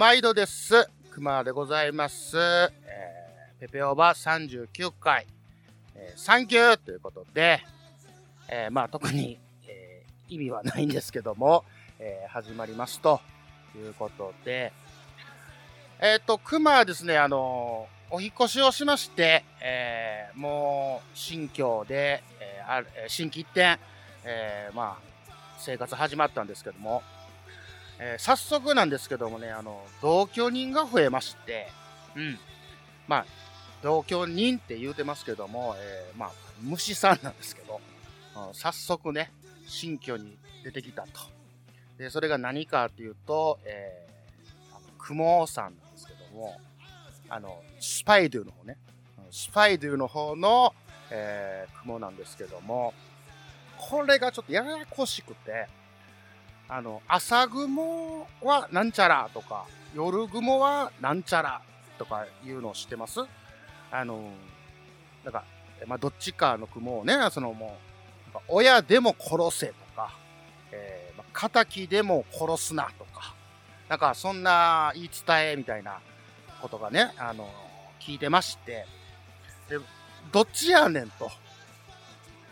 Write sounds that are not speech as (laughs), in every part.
毎度です。熊でございます。えーペペオーバー39回、えーサンキューということで、えーまあ特に、えー意味はないんですけども、えー始まりますということで、えっ、と、熊はですね、あのーお引越しをしまして、えーもう新居で、えーあるえー新規一転、えーまあ、生活始まったんですけども、えー早速なんですけどもね、あの、同居人が増えまして、うん。まあ、同居人って言うてますけども、えーまあ、虫さんなんですけど、うん早速ね、新居に出てきたと。で、それが何かっていうと、えー、あの、雲さんなんですけども、あの、スパイドゥの方ね、スパイドゥの方の、えー雲なんですけども、これがちょっとややこしくて、あの、朝雲はなんちゃらとか、夜雲はなんちゃらとかいうのを知ってます？あの、なんか、まあ、どっちかの雲をね、そのもう、親でも殺せとか、えーまあ、仇でも殺すなとか、なんかそんな言い伝えみたいなことがね、あの、聞いてまして、で、どっちやねんと。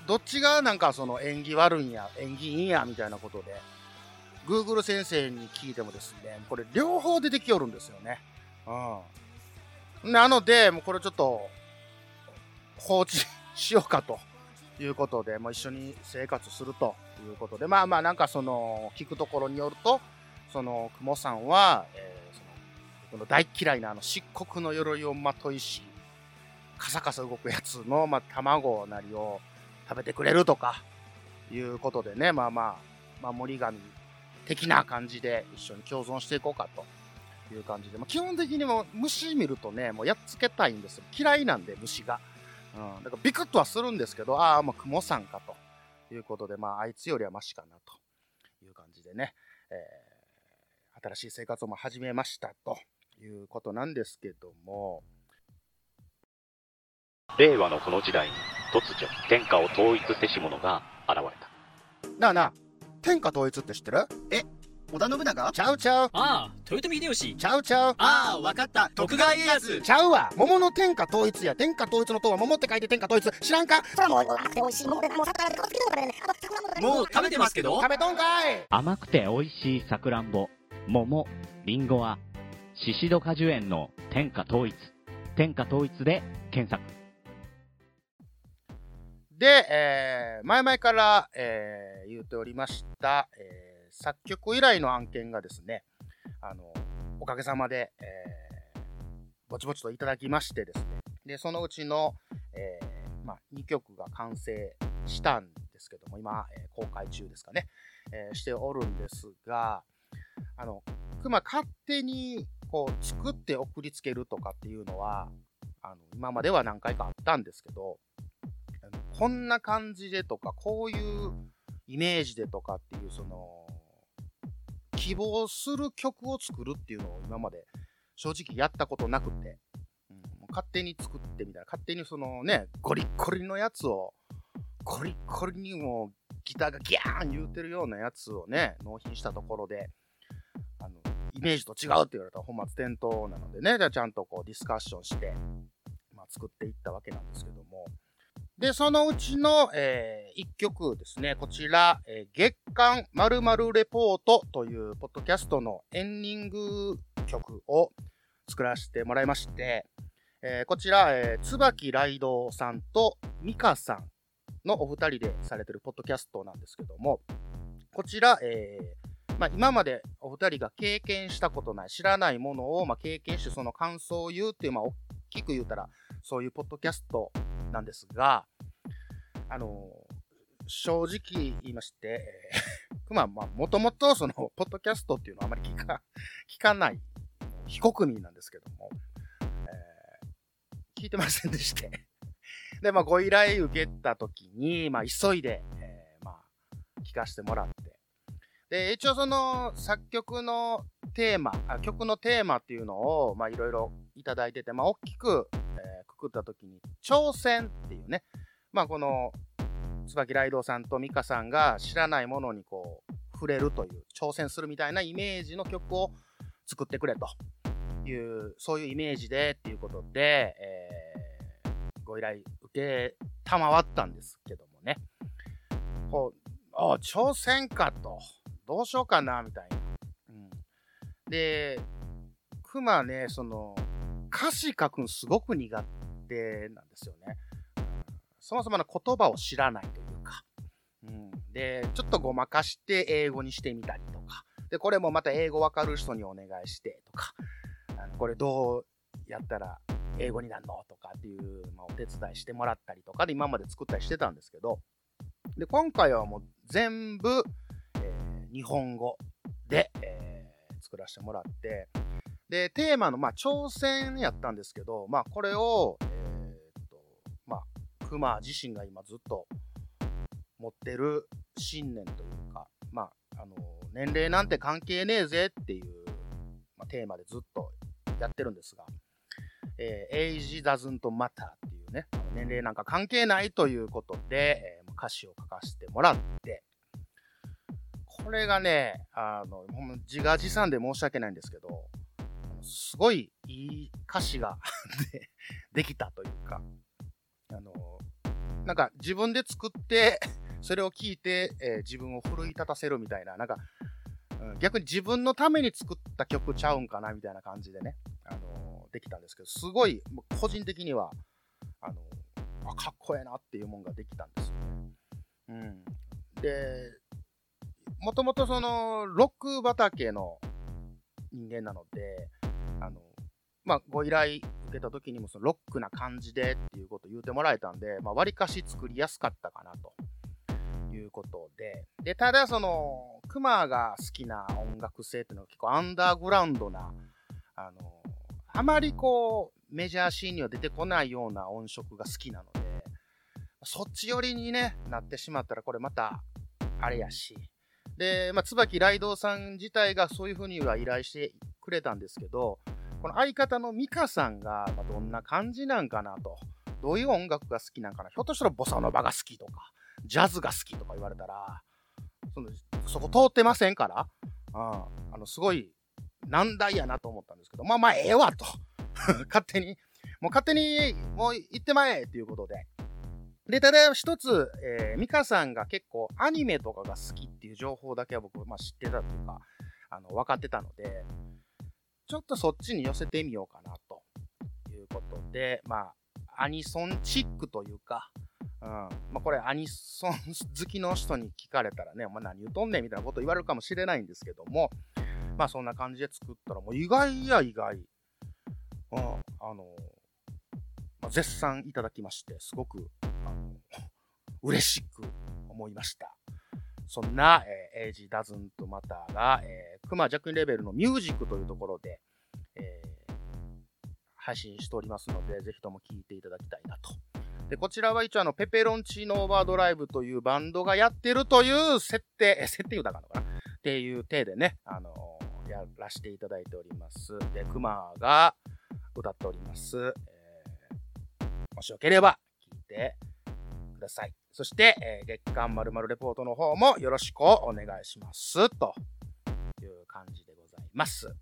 どっちがなんかその縁起悪いんや、縁起いいんや、みたいなことで、Google 先生に聞いてもですね、これ両方出てきよるんですよね。うん。なので、もうこれちょっと放置しようかということで、もう一緒に生活するということで、まあまあなんかその、聞くところによると、その、雲さんは、えーその、僕の大嫌いなあの漆黒の鎧をまといし、カサカサ動くやつの、まあ、卵なりを食べてくれるとか、いうことでね、まあまあ、守り神的な感じで一緒に共存していこうかという感じで、まあ、基本的にも虫見るとね、もうやっつけたいんですよ。嫌いなんで虫が。うん。だからビクッとはするんですけど、ああ、もう雲さんかということで、まああいつよりはマシかなという感じでね、えー新しい生活をまあ始めましたということなんですけども、令和のこの時代に突如天下を統一せし者が現れたなあなあ、天下統一って知ってる？織田信長？ちゃうちゃう、ああ、豊臣秀吉。ちゃうちゃう。ああ、わかった。徳川家康。ちゃうわ桃の天下統一や天下統一の塔は桃って書いて天下統一知らんか？それはもう甘くて美味しいものでもう桜でこつけてるからねもう食べてますけど？食べとんかい甘くて美味しいさくらんぼ、桃、りんごは、シシド果樹園の天下統一。天下統一で検索。で、えー前々から、えー言っておりました、えー作曲依頼の案件がですね、あの、おかげさまで、えーぼちぼちといただきましてですね、で、そのうちの、えーまあ、2曲が完成したんですけども、今、えー公開中ですかね、えーしておるんですが、あの、くま勝手にこう作って送りつけるとかっていうのは、あの今までは何回かあったんですけど、こんな感じでとか、こういうイメージでとかっていう、その、希望する曲を作るっていうのを今まで正直やったことなくて、うん、勝手に作ってみたいな、勝手にそのね、ゴリッゴリのやつを、ゴリッゴリにもギターがギャーン言うてるようなやつをね、納品したところで、あの、イメージと違うって言われたら本末転倒なのでね、じゃあちゃんとこうディスカッションして、まあ、作っていったわけなんですけども。で、そのうちの、えー、一曲ですね、こちら、えー月刊〇〇レポートというポッドキャストのエンディング曲を作らせてもらいまして、えーこちら、えー、椿ライドさんとミカさんのお二人でされてるポッドキャストなんですけども、こちら、えーまあ、今までお二人が経験したことない、知らないものを、まあ、経験してその感想を言うっていう、まあ、大きく言うたら、そういうポッドキャストなんですが、あの正直言いまして、えー (laughs) まあまあ、もともとその、ポッドキャストっていうのはあまり聞か、(laughs) 聞かない、非国民なんですけども、えー聞いてませんでして。(laughs) で、まあ、ご依頼受けたときに、まあ、急いで、えーまあ、聞かせてもらって。で、一応その、作曲のテーマ、あ曲のテーマっていうのを、まあ、いろいろいただいてて、まあ、大きく、えーくくったときに、挑戦っていうね、まあ、この、椿ライドさんとミカさんが知らないものにこう、触れるという、挑戦するみたいなイメージの曲を作ってくれという、そういうイメージでっていうことで、えーご依頼受けたまわったんですけどもね。こう、あ挑戦かと。どうしようかな、みたいな。うん、で、熊ね、その、歌詞書くのすごく苦手なんですよね。そもそもの言葉を知らないというか。うん、で、ちょっとごまかして英語にしてみたりとか。で、これもまた英語わかる人にお願いしてとか。あのこれどうやったら英語になるのとかっていう、まあ、お手伝いしてもらったりとかで今まで作ったりしてたんですけど、で、今回はもう全部、えー日本語で、えー作らせてもらって、で、テーマの、まあ、挑戦やったんですけど、まあ、これを、あ、熊自身が今ずっと持ってる信念というか、まあ、あの、年齢なんて関係ねえぜっていう、まあ、テーマでずっとやってるんですが、えー Age doesn't matter っていうね、年齢なんか関係ないということで、えー歌詞を書かせてもらって、これがね、あの、自画自賛で申し訳ないんですけど、すごいいい歌詞が (laughs) でできたというか、あの、なんか自分で作って、(laughs) それを聞いて、えー自分を奮い立たせるみたいな、なんか、うん逆に自分のために作った曲ちゃうんかなみたいな感じでね、あのできたんですけど、すごい、個人的には、あのあかっこええなっていうもんができたんですよね。うん。で、もともとその、ロック畑の人間なので、あの、まあ、ご依頼受けた時にもそのロックな感じでっていうことを言うてもらえたんで、まあ、割かし作りやすかったかなということで、で、ただその、クマが好きな音楽性っていうのは結構アンダーグラウンドな、あの、あまりこう、メジャーシーンには出てこないような音色が好きなので、そっち寄りにね、なってしまったら、これまた、あれやし。で、まあ、椿ライドさん自体がそういうふうには依頼してくれたんですけど、この相方のミカさんが、まあ、どんな感じなんかなと。どういう音楽が好きなんかな。ひょっとしたらボサノバが好きとか、ジャズが好きとか言われたら、そのそこ通ってませんから、うん、あの、すごい難題やなと思ったんですけど、まあまあ、ええわと。(laughs) 勝手に、もう勝手に、もう行ってまえっていうことで。で、ただ一つ、えー、ミカさんが結構アニメとかが好きっていう情報だけは僕、まあ知ってたというか、あの、分かってたので、ちょっとそっちに寄せてみようかなということで、まあ、アニソンチックというか、うん。まあ、これアニソン好きの人に聞かれたらね、お前何言うとんねんみたいなこと言われるかもしれないんですけども、まあそんな感じで作ったらもう意外や意外、うん、あの、まあ、絶賛いただきまして、すごく、あの、嬉しく思いました。そんな、えー、Age Doesn't Matter が、えー、熊弱レベルのミュージックというところで、えー配信しておりますので、ぜひとも聴いていただきたいなと。で、こちらは一応あの、ペペロンチーノオーバードライブというバンドがやってるという設定、え、設定言うたかのかな？っていう体でね、あのーやらせていただいております。で、クマが歌っております。えーもしよければ聴いてください。そして、えー月刊まるレポートの方もよろしくお願いします。と感じでございます。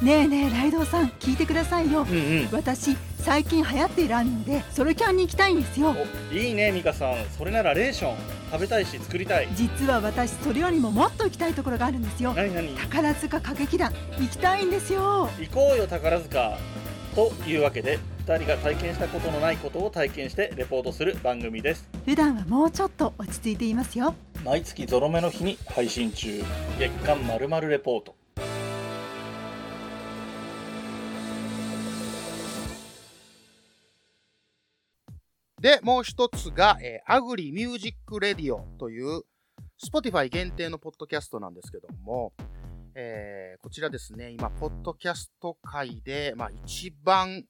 ねえねえライドウさん聞いてくださいよ。うんうん。私最近流行っているアニメでソロキャンに行きたいんですよ。おいいねミカさん。それならレーション食べたいし作りたい。実は私それよりももっと行きたいところがあるんですよ。何何？宝塚歌劇団行きたいんですよ。行こうよ宝塚。というわけで2人が体験したことのないことを体験してレポートする番組です。普段はもうちょっと落ち着いていますよ毎月ゾロ目の日に配信中。月刊まるまるレポート。で、もう一つが、えーアグリミュージックレディオという、Spotify 限定のポッドキャストなんですけども、えーこちらですね、今、ポッドキャスト界で、まあ、一番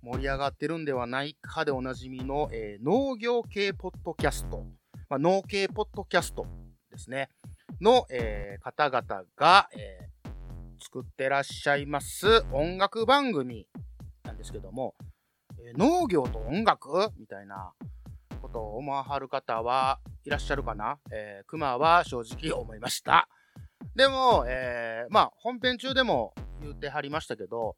盛り上がってるんではないかでおなじみの、えー農業系ポッドキャスト、まあ、農系ポッドキャストですね、の、えー方々が、えー作ってらっしゃいます音楽番組なんですけども、えー農業と音楽みたいなことを思わはる方はいらっしゃるかな？えー、熊は正直思いました。でも、えー、まあ、本編中でも言ってはりましたけど、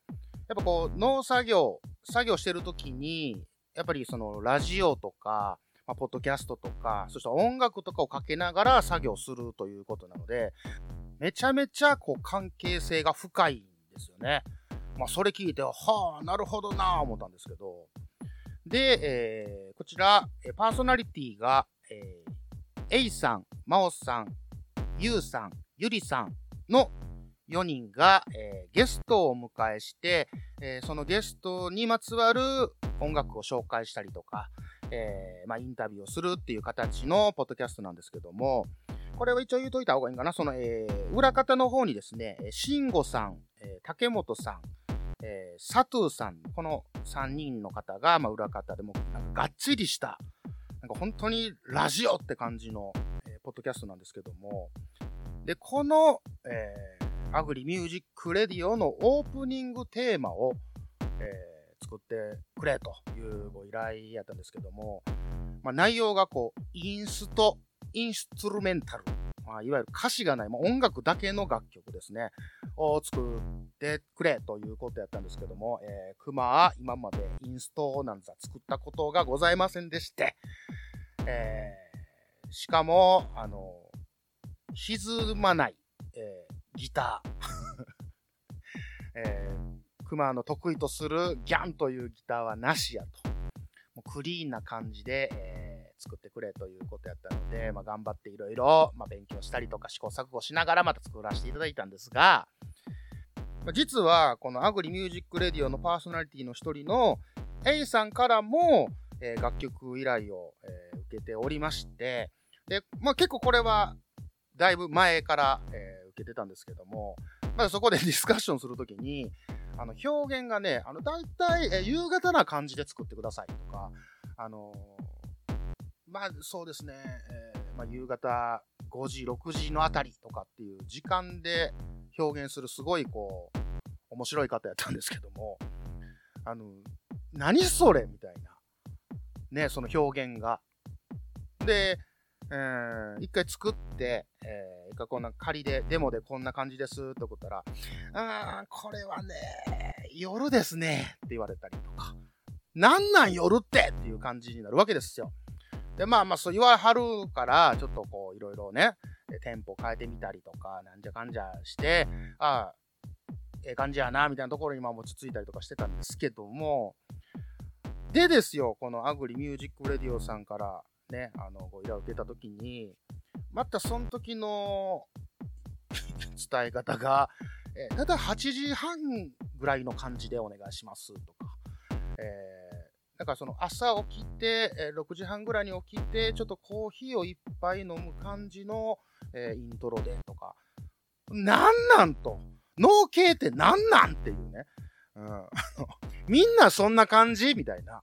やっぱこう、農作業、作業してるときに、やっぱりその、ラジオとか、まあ、ポッドキャストとか、そして音楽とかをかけながら作業するということなので、めちゃめちゃこう関係性が深いんですよね。まあ、それ聞いて、はあ、なるほどなぁ思ったんですけど。で、えー、こちら、パーソナリティが、えー、A さん、真央さん、ゆうさん、ゆりさんの4人が、えー、ゲストをお迎えして、えーそのゲストにまつわる音楽を紹介したりとか、えーまあ、インタビューをするっていう形のポッドキャストなんですけども、これは一応言うといた方がいいかな。その、えー裏方の方にですね、慎吾さん、えー竹本さん、えー、佐藤さん、この3人の方が、まあ、裏方でも、なんかがっちりした、なんか本当にラジオって感じの、えーポッドキャストなんですけども、で、この、えーアグリミュージックレディオのオープニングテーマを、えー作ってくれというご依頼やったんですけども、まあ、内容がこう、インスト、インストゥルメンタル、まあ、いわゆる歌詞がない、まあ、音楽だけの楽曲ですね、を作ってくれということやったんですけども、えー、熊は今までインストなんざ作ったことがございませんでして、えー、しかも、あの、歪まない、えーギター、(laughs) えー、熊の得意とするギャンというギターはなしやと。もうクリーンな感じで、えー作ってくれということやったので、まあ、頑張っていろいろ勉強したりとか試行錯誤しながらまた作らせていただいたんですが、実はこのアグリミュージックレディオのパーソナリティの一人の A さんからも、えー楽曲依頼を、えー受けておりまして、で、まあ結構これはだいぶ前から、えー受けてたんですけども、まあそこで (laughs) ディスカッションするときに、あの表現がね、あの大体、え夕方な感じで作ってくださいとか、あのまあそうですね、えーまあ、夕方5時、6時のあたりとかっていう時間で表現するすごいこう、面白い方やったんですけども、あの、何それみたいな。ね、その表現が。で、えー一回作って、えー一回こんな仮で、デモでこんな感じですって送ったら、あー、これはね、夜ですねって言われたりとか、なんなん夜ってっていう感じになるわけですよ。で、まあまあそう言わはるから、ちょっとこういろいろね、えテンポ変えてみたりとか、なんじゃかんじゃして、ああ、ええ感じやな、みたいなところにまあ落ち着いたりとかしてたんですけども、でですよ、このアグリミュージックレディオさんからね、あの、ご依頼を受けたときに、またその時の (laughs) 伝え方が、えー、だいたい8時半ぐらいの感じでお願いしますとか、えーだからその朝起きて、えー6時半ぐらいに起きて、ちょっとコーヒーを一杯飲む感じの、えーイントロでとか、なんなんと、脳系ってなんなんっていうね。うん、みんなそんな感じ？みたいな。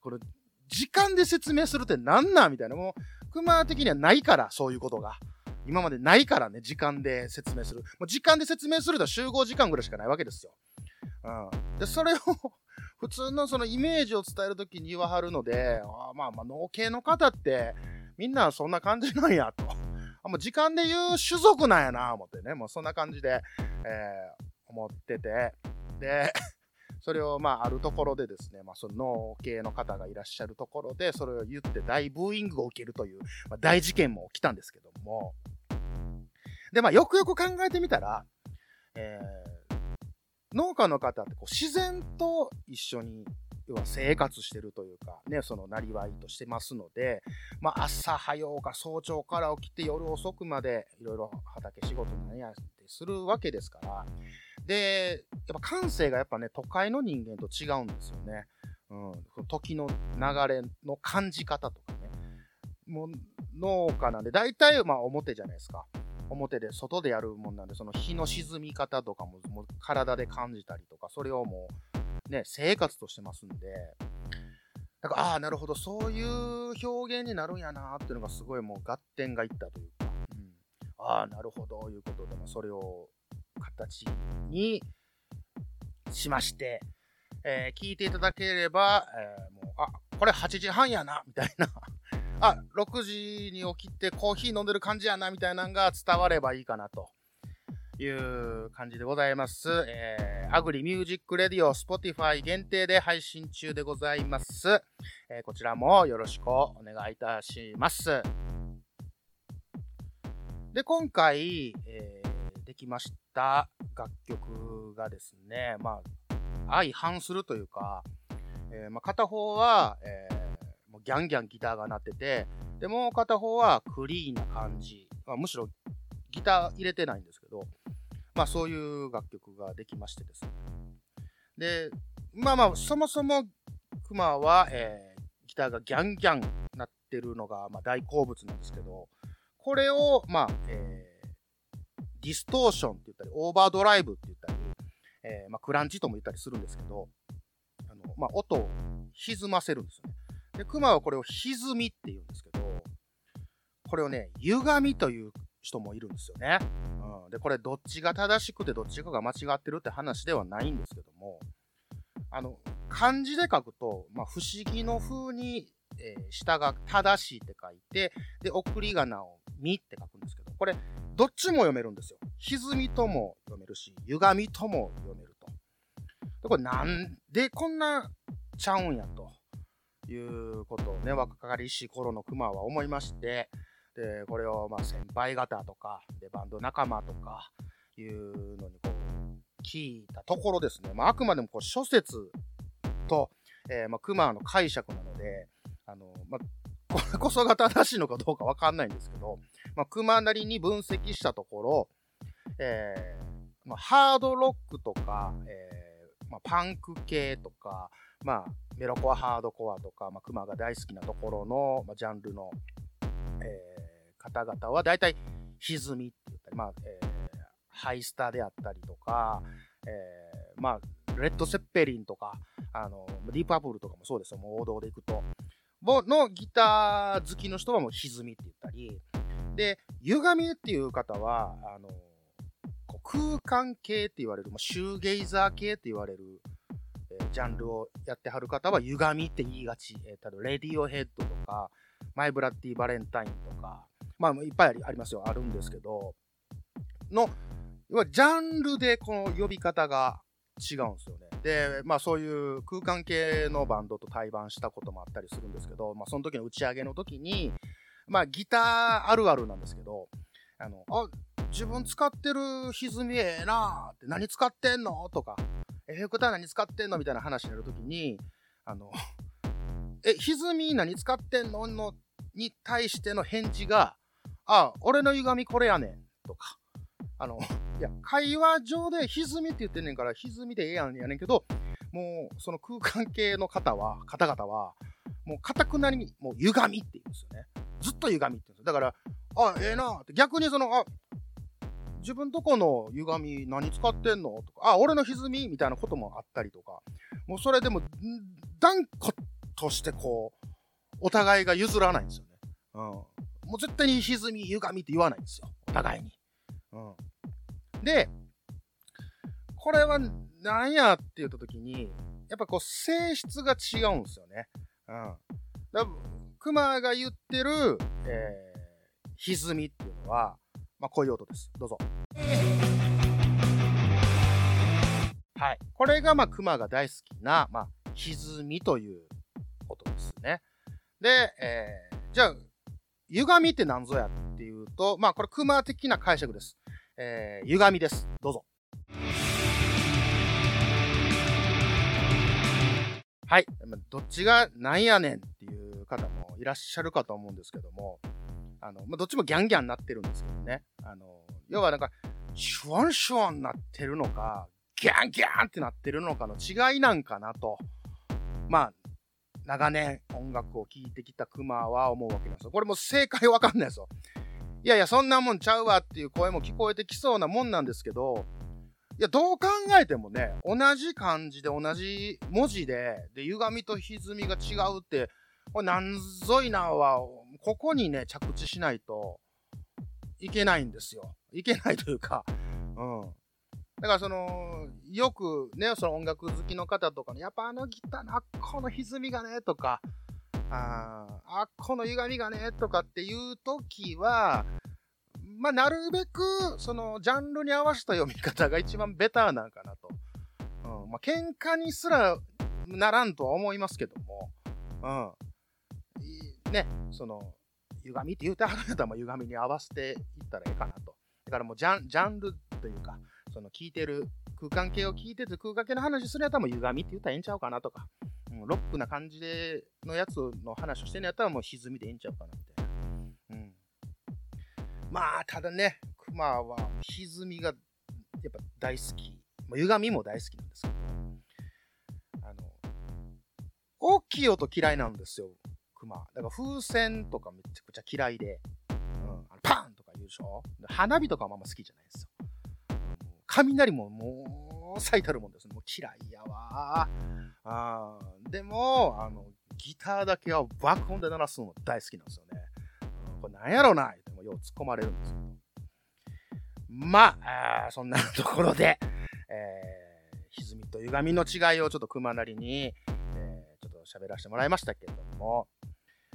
これ、時間で説明するってなんなんみたいな。もう、熊的にはないから、そういうことが。今までないからね、時間で説明する。もう時間で説明すると集合時間ぐらいしかないわけですよ。うん。で、それを (laughs) 普通のそのイメージを伝えるときに言わはるので、あまあまあ、脳系の方って、みんなそんな感じなんやと。あもう時間で言う種族なんやな、思ってね。もうそんな感じで、えー思ってて。で、それをまああるところでですね、まあその脳系の方がいらっしゃるところで、それを言って大ブーイングを受けるという、まあ、大事件も起きたんですけども。で、まあよくよく考えてみたら、えー農家の方ってこう自然と一緒に要は生活してるというか、ね、そのなりわいとしてますので、まあ、朝早うか早朝から起きて夜遅くまでいろいろ畑仕事なんやってするわけですから、で、やっぱ感性がやっぱね、都会の人間と違うんですよね。うん、時の流れの感じ方とかね。もう農家なんで、大体まあ表じゃないですか。表で外でやるもんなんで、その日の沈み方とかももう体で感じたりとか、それをもうね、生活としてますんで、だか、ああ、なるほど、そういう表現になるんやなっていうのがすごいもう合点がいったというか、うん、ああ、なるほど、いうことで、ま、それを形にしまして、えー聞いていただければ、えーもう、あ、これ8時半やな、みたいな。(laughs) あ、6時に起きてコーヒー飲んでる感じやな、みたいなのが伝わればいいかなという感じでございます。えー、アグリミュージックレディオ Spotify 限定で配信中でございます。えーこちらもよろしくお願いいたします。で、今回、えーできました楽曲がですね、まあ、相反するというか、えーまあ、片方は、えーもうギャンギャンギターが鳴ってて、でもう片方はクリーンな感じ。まあ、むしろギター入れてないんですけど、まあそういう楽曲ができましてですね。で、まあまあ、そもそもクマは、えーギターがギャンギャンなってるのが、まあ、大好物なんですけど、これを、まあ、えーディストーションって言ったり、オーバードライブって言ったり、えーまあ、クランチとも言ったりするんですけど、あの、まあ、音を歪ませるんですよね。で、クマはこれを歪みって言うんですけど、これをね、歪みという人もいるんですよね。うん。で、これどっちが正しくてどっちかが間違ってるって話ではないんですけども、あの、漢字で書くと、まあ、不思議の風に、えー下が正しいって書いて、で、送り仮名をみって書くんですけど、これ、どっちも読めるんですよ。歪みとも読めるし、歪みとも読めると。で、これなんでこんなちゃうんやということをね、若かりし頃の熊は思いまして、で、これをまあ先輩方とか、で、バンド仲間とかいうのにこう、聞いたところですね、まああくまでもこう諸説と、えーまあ熊の解釈なので、あの、まあ、これこそが正しいのかどうかわかんないんですけど、まあ、熊なりに分析したところ、えーまあ、ハードロックとか、えーまあ、パンク系とか、まあ、メロコア、ハードコアとか、まあ、熊が大好きなところの、まあ、ジャンルの、えー方々は大体歪みって言ったり、まあえーハイスターであったりとか、えーまあ、レッド・セッペリンとか、あのディープ・アップルとかもそうですよ、もう王道でいくと。のギター好きの人はもう歪みって言ったり、で、歪みっていう方は、あの、空間系って言われる、まあ、シューゲイザー系って言われる、えージャンルをやってはる方は歪みって言いがち。えー、例えばレディオヘッドとか、マイブラッディバレンタインとか、まあ、いっぱいありますよ、あるんですけど、の、要はジャンルでこの呼び方が違うんですよね。で、まあそういう空間系のバンドと対バンしたこともあったりするんですけど、まあその時の打ち上げの時に、まあギターあるあるなんですけど、あの、あ、自分使ってる歪みええなーって何使ってんの？とか、エフェクター何使ってんの？みたいな話になる時に、あの、え、歪み何使ってんのに対しての返事が、あ、俺の歪みこれやねんとか、あの、いや、会話上で歪みって言ってんねんから、歪みでええやんやねんけど、もう、その空間系の方は、方々は、もう、かたくなりに、もう、歪みって言うんですよね。ずっと歪みって言うんですよ。だから、あ、ええなって、逆にその、あ、自分とこの歪み何使ってんのとか、あ、俺の歪みみたいなこともあったりとか、もうそれでも、断固としてこう、お互いが譲らないんですよね。うん。もう絶対に歪み、歪みって言わないんですよ。お互いに。うん。で、これは何やって言ったときに、やっぱこう性質が違うんですよね。うん。だ熊が言ってる、えー、歪みっていうのは、まあこういう音です。どうぞ。はい。これがまあ熊が大好きな、まあ、歪みということですね。で、えー、じゃあ、歪みって何ぞや？っていうと、まあこれ熊的な解釈です。えー、歪みです。どうぞ。はい。どっちがなんやねんっていう方もいらっしゃるかと思うんですけども、あの、まあ、どっちもギャンギャンなってるんですけどね。あの、要はなんか、シュワンシュワンなってるのか、ギャンギャンってなってるのかの違いなんかなと、まあ、長年音楽を聴いてきたクマは思うわけですよ。これも正解わかんないですよ。いやいや、そんなもんちゃうわっていう声も聞こえてきそうなもんなんですけど、いや、どう考えてもね、同じ漢字で同じ文字で、で、歪みと歪みが違うって、これなんぞいなは、ここにね、着地しないといけないんですよ。いけないというか、うん。だからその、よくね、その音楽好きの方とかに、やっぱあのギターのあっこの歪みがね、とか、ああっこの歪みがね、とかっていう時は、まあ、なるべく、その、ジャンルに合わせた読み方が一番ベターなんかなと。うん。まあ、喧嘩にすらならんとは思いますけども。うん。ね、その、歪みって言うてはるんやったら、も歪みに合わせていったらええかなと。だからもうジャン、ジャンルというか、その聞いてる空間系を聞いてて空間系の話するやったらもう歪みって言ったらええんちゃうかなとか、うん、ロックな感じでのやつの話をしてんのやったらもう歪みでええんちゃうかなみたいな。うん。まあ、ただね、クマは歪みがやっぱ大好き。まあ、歪みも大好きなんですけど、あの、大きい音嫌いなんですよ、クマ。だから風船とかめちゃくちゃ嫌いで、うん、あのパンとか言うでしょ？花火とかもあんま好きじゃないですよ。雷ももう最たるもんですね。もう嫌いやわあでも、あの、ギターだけは爆音で鳴らすの大好きなんですよね。これなんやろなってもよう突っ込まれるんですけど。まあ、あそんなところで、えー、歪みと歪みの違いをちょっと熊なりに、えーちょっと喋らせてもらいましたけれども、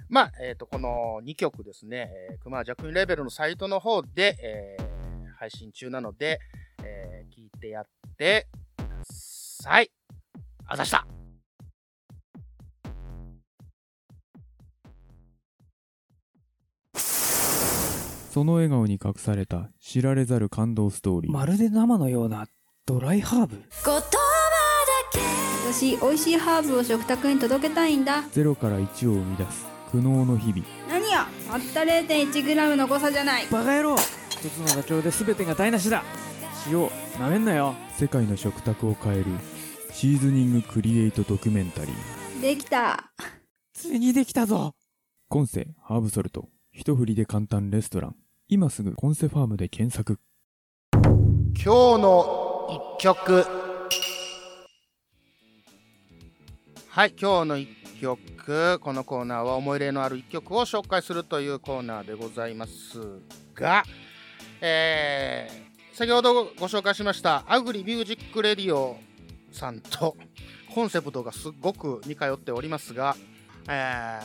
まあ、えっ、と、この2曲ですね、えー、熊弱品レベルのサイトの方で、えー配信中なので、聞いてやってください。あざした。その笑顔に隠された知られざる感動ストーリー。まるで生のようなドライハーブ？言葉だけ。私美味しいハーブを食卓に届けたいんだ。ゼロから1を生み出す苦悩の日々。何やたった 0.1g の誤差じゃない。バカ野郎。一つのダチョウで全てが台無しだ塩なめんなよ世界の食卓を変えるシーズニングクリエイトドキュメンタリー。できたついにできたぞコンセハーブソルト。一振りで簡単レストラン。今すぐコンセファームで検索。今日の一曲。はい、今日の一曲。このコーナーは思い入れのある一曲を紹介するというコーナーでございますが、えー、先ほどご紹介しましたアグリミュージックレディオさんとコンセプトがすごく似通っておりますが、え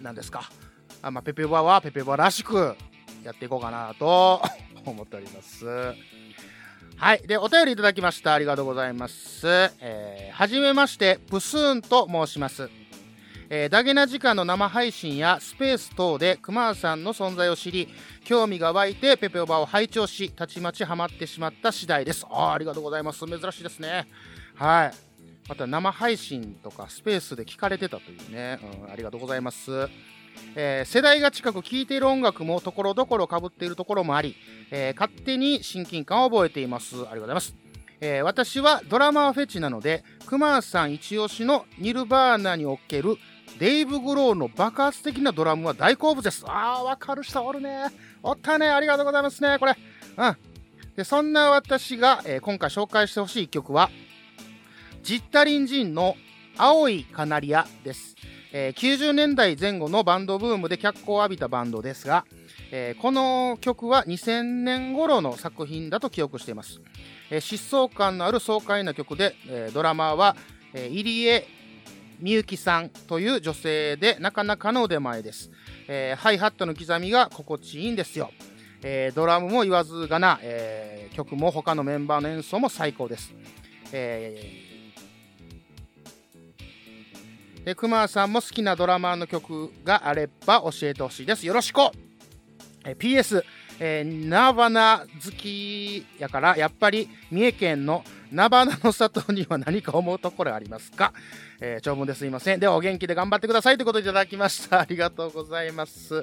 ー、何ですか？あまあ、ペペバはペペバらしくやっていこうかなと (laughs) 思っております。はい。で、お便りいただきました。ありがとうございます。えーはじめまして、プスーンと申します。えーダゲな時間の生配信やスペース等で熊さんの存在を知り、興味が湧いてペペオバを拝聴し、たちまちハマってしまった次第です。あありがとうございます。珍しいですね。はい。また生配信とかスペースで聞かれてたというね、うん、ありがとうございます。えー世代が近く聴いている音楽もところどころかぶっているところもあり、えー勝手に親近感を覚えています。ありがとうございます。えー私はドラマーフェチなので、クマーさん一押しのニルバーナにおけるデイブ・グローの爆発的なドラムは大好物です。あー、わかる人おるね。おったね。ありがとうございますね。これ。うん。で、そんな私が、えー今回紹介してほしい曲は、ジッタリンジンの青いカナリアです。えー90年代前後のバンドブームで脚光を浴びたバンドですが、えーこの曲は2000年頃の作品だと記憶しています。えー疾走感のある爽快な曲で、えドラマーは、えー入江みゆきさんという女性でなかなかの腕前です。えーハイハットの刻みが心地いいんですよ。えードラムも言わずがな、えー曲も他のメンバーの演奏も最高です。えーで、熊さんも好きなドラマーの曲があれば教えてほしいです。よろしくえー PS、えーナバナ好きやから、やっぱり三重県のナバナの里には何か思うところありますか、(laughs) えー長文ですいません。ではお元気で頑張ってくださいということでいただきました。ありがとうございます。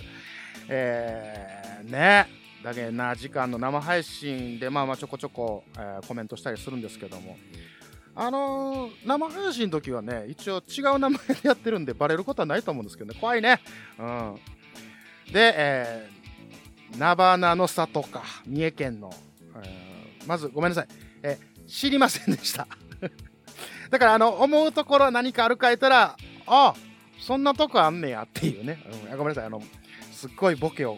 えー、ね。だけどな、時間の生配信で、まあまあちょこちょこ、えーコメントしたりするんですけども、あのー生配信の時はね、一応違う名前でやってるんで、バレることはないと思うんですけどね、怖いね。うん。で、えー、ナバナの里か、三重県の、えまずごめんなさい、え知りませんでした。(laughs) だから、あの、思うところ何かあるか言ったら、あそんなとこあんねやっていうね。うん、ごめんなさい、あの、すっごいボケを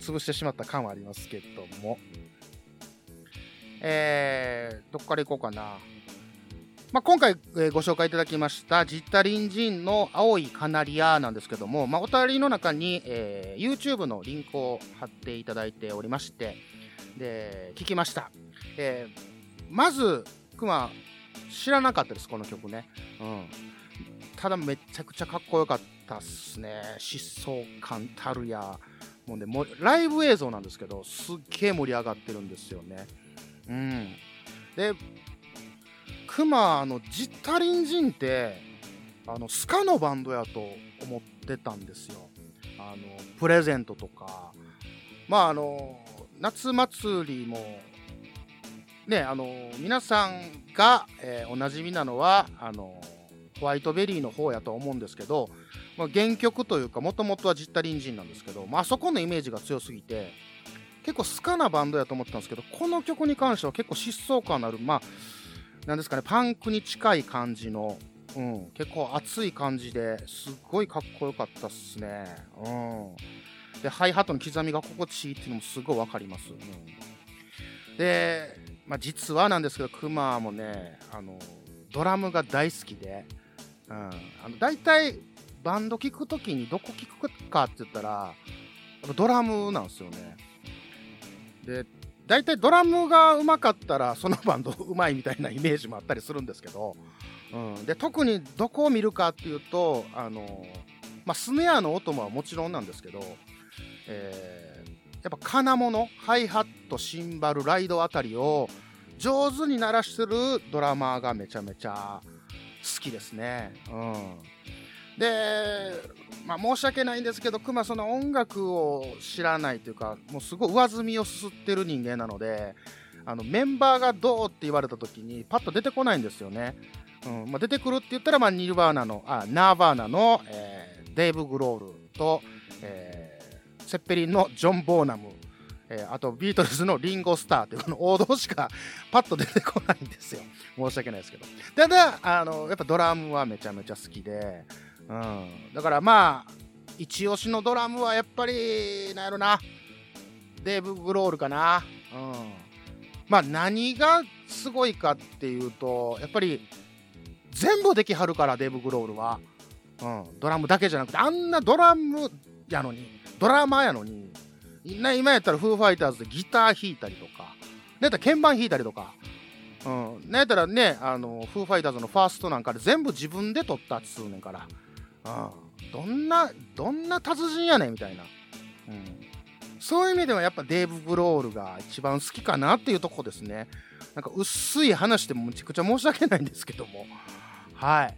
潰してしまった感はありますけども。えー、どっから行こうかな。まあ、今回、えご紹介いただきましたジッタリンジンの青いカナリアなんですけども、まあ、お便りの中に、えー YouTube のリンクを貼っていただいておりましてで聞きました、えーまずクマ知らなかったですこの曲ね、うん、ただめちゃくちゃかっこよかったっすね。疾走感たるやもうねもライブ映像なんですけどすっげえ盛り上がってるんですよね。うん。でクマのジッタリンジンってあのスカのバンドやと思ってたんですよ。あのプレゼントとか。まああの夏祭りもねあの皆さんが、えーおなじみなのはあのホワイトベリーの方やと思うんですけど、まあ、原曲というかもともとはジッタリンジンなんですけど、まあそこのイメージが強すぎて結構スカなバンドやと思ってたんですけどこの曲に関しては結構疾走感のあるまあなんですかねパンクに近い感じの、うん、結構熱い感じですっごいかっこよかったっすね。うん、でハイハットの刻みが心地いいっていうのもすごい分かります。うん、で、まあ、実はなんですけどクマもねあのドラムが大好きで、うん、あの大体バンド聴くときにどこ聴くかって言ったらドラムなんですよね。で大体ドラムがうまかったらそのバンドうまいみたいなイメージもあったりするんですけど、うん、で特にどこを見るかっていうとあの、まあ、スネアの音ももちろんなんですけど、えーやっぱ金物ハイハットシンバルライドあたりを上手に鳴らしてるドラマーがめちゃめちゃ好きですね。うん、で、まあ、申し訳ないんですけど、クマ、その音楽を知らないというか、もうすごい上積みをすすってる人間なので、あのメンバーがどうって言われた時に、パッと出てこないんですよね。うんまあ、出てくるって言ったら、まあ、ニルバーナの、あナーバーナの、えーデイブ・グロールと、えーセッペリンのジョン・ボーナム、えーあとビートルズのリンゴ・スターというこの王道しかパッと出てこないんですよ。申し訳ないですけど。ただ、あのやっぱドラムはめちゃめちゃ好きで、うん、だからまあ、一押しのドラムはやっぱり、なんやろな、デーブ・グロールかな。うん、まあ何がすごいかっていうと、やっぱり全部できはるから、デーブ・グロールは。うん、ドラムだけじゃなくて、あんなドラムやのに、ドラマーやのに、今やったらフーファイターズでギター弾いたりとか、なんやったら鍵盤弾いたりとか、うん、なんやったらね、あのフーファイターズのファーストなんかで全部自分で撮ったっつうねんから、どんな、どんな達人やねんみたいな。うんそういう意味ではやっぱデーブ・グロールが一番好きかなっていうとこですね。なんか薄い話でもめちゃくちゃ申し訳ないんですけども。はい。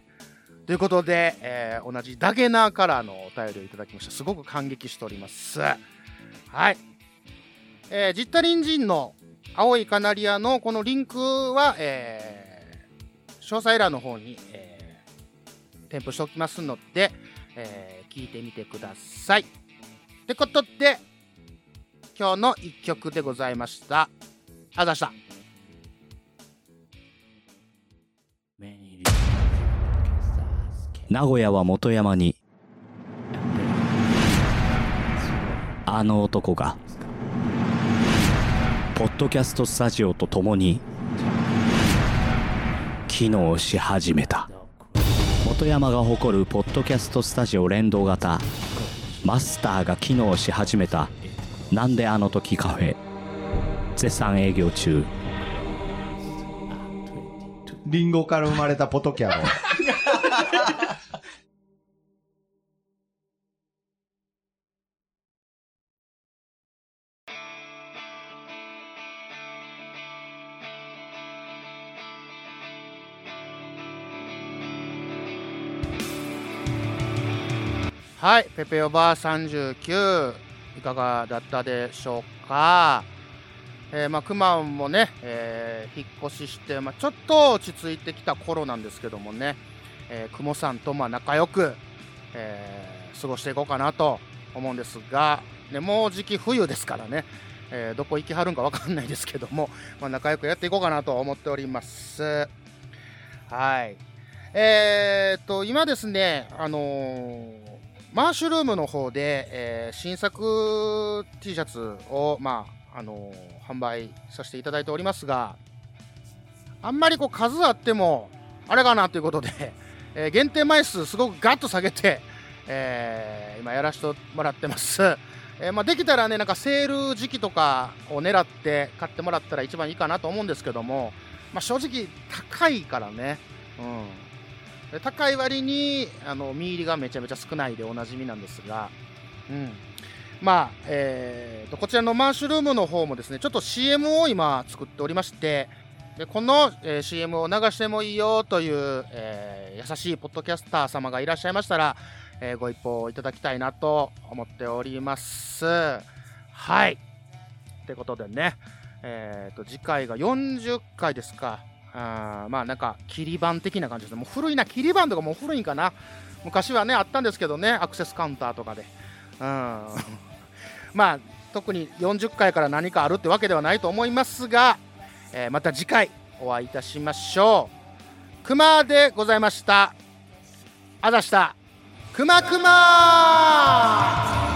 ということで、えー同じダゲナーからのお便りをいただきました。すごく感激しております。はい。えージッタリンジンの青いカナリアのこのリンクは、えー詳細欄の方に、えー添付しておきますので、えー聞いてみてください。ってことで、今日の一曲でございました。あざした。名古屋は元山にあの男がポッドキャストスタジオと共に機能し始めた元山が誇るポッドキャストスタジオ連動型。マスターが機能し始めた。なんであの時カフェ。絶賛営業中。リンゴから生まれたポトキャロ。(laughs) はい、ペペオバー39、いかがだったでしょうか？えーまあ、クマもね、えー引っ越しして、まあ、ちょっと落ち着いてきた頃なんですけどもね、えー、クモさんとま仲良く、えー過ごしていこうかなと思うんですが、ね、もうじき冬ですからね、えどこ行きはるんか分かんないですけども、(laughs) まあ、仲良くやっていこうかなと思っております。はい。えーっと、今ですね、あのマーシュルームの方で、えー新作 T シャツを、まあ、あのー販売させていただいておりますが、あんまりこう数あっても、あれかなということで、(laughs) えー限定枚数すごくガッと下げて、えー今やらせてもらってます。えーまあ、できたらね、なんかセール時期とかを狙って買ってもらったら一番いいかなと思うんですけども、まあ、正直高いからね、うん、高い割にあの身入りがめちゃめちゃ少ないでおなじみなんですが、うん、まあ、えーと、こちらのマッシュルームの方もですね、ちょっと CM を今作っておりまして、でこの、えー CM を流してもいいよという、えー優しいポッドキャスター様がいらっしゃいましたら、えーご一報いただきたいなと思っております。はい。ってことでね、えーと、次回が40回ですか。あまあなんか、切り板的な感じですね。もう古いな、切り板とかもう古いんかな。昔はね、あったんですけどね、アクセスカウンターとかで。うん。(laughs) まあ、特に40回から何かあるってわけではないと思いますが、えーまた次回お会いいたしましょう。くまでございました。あざした。くまくま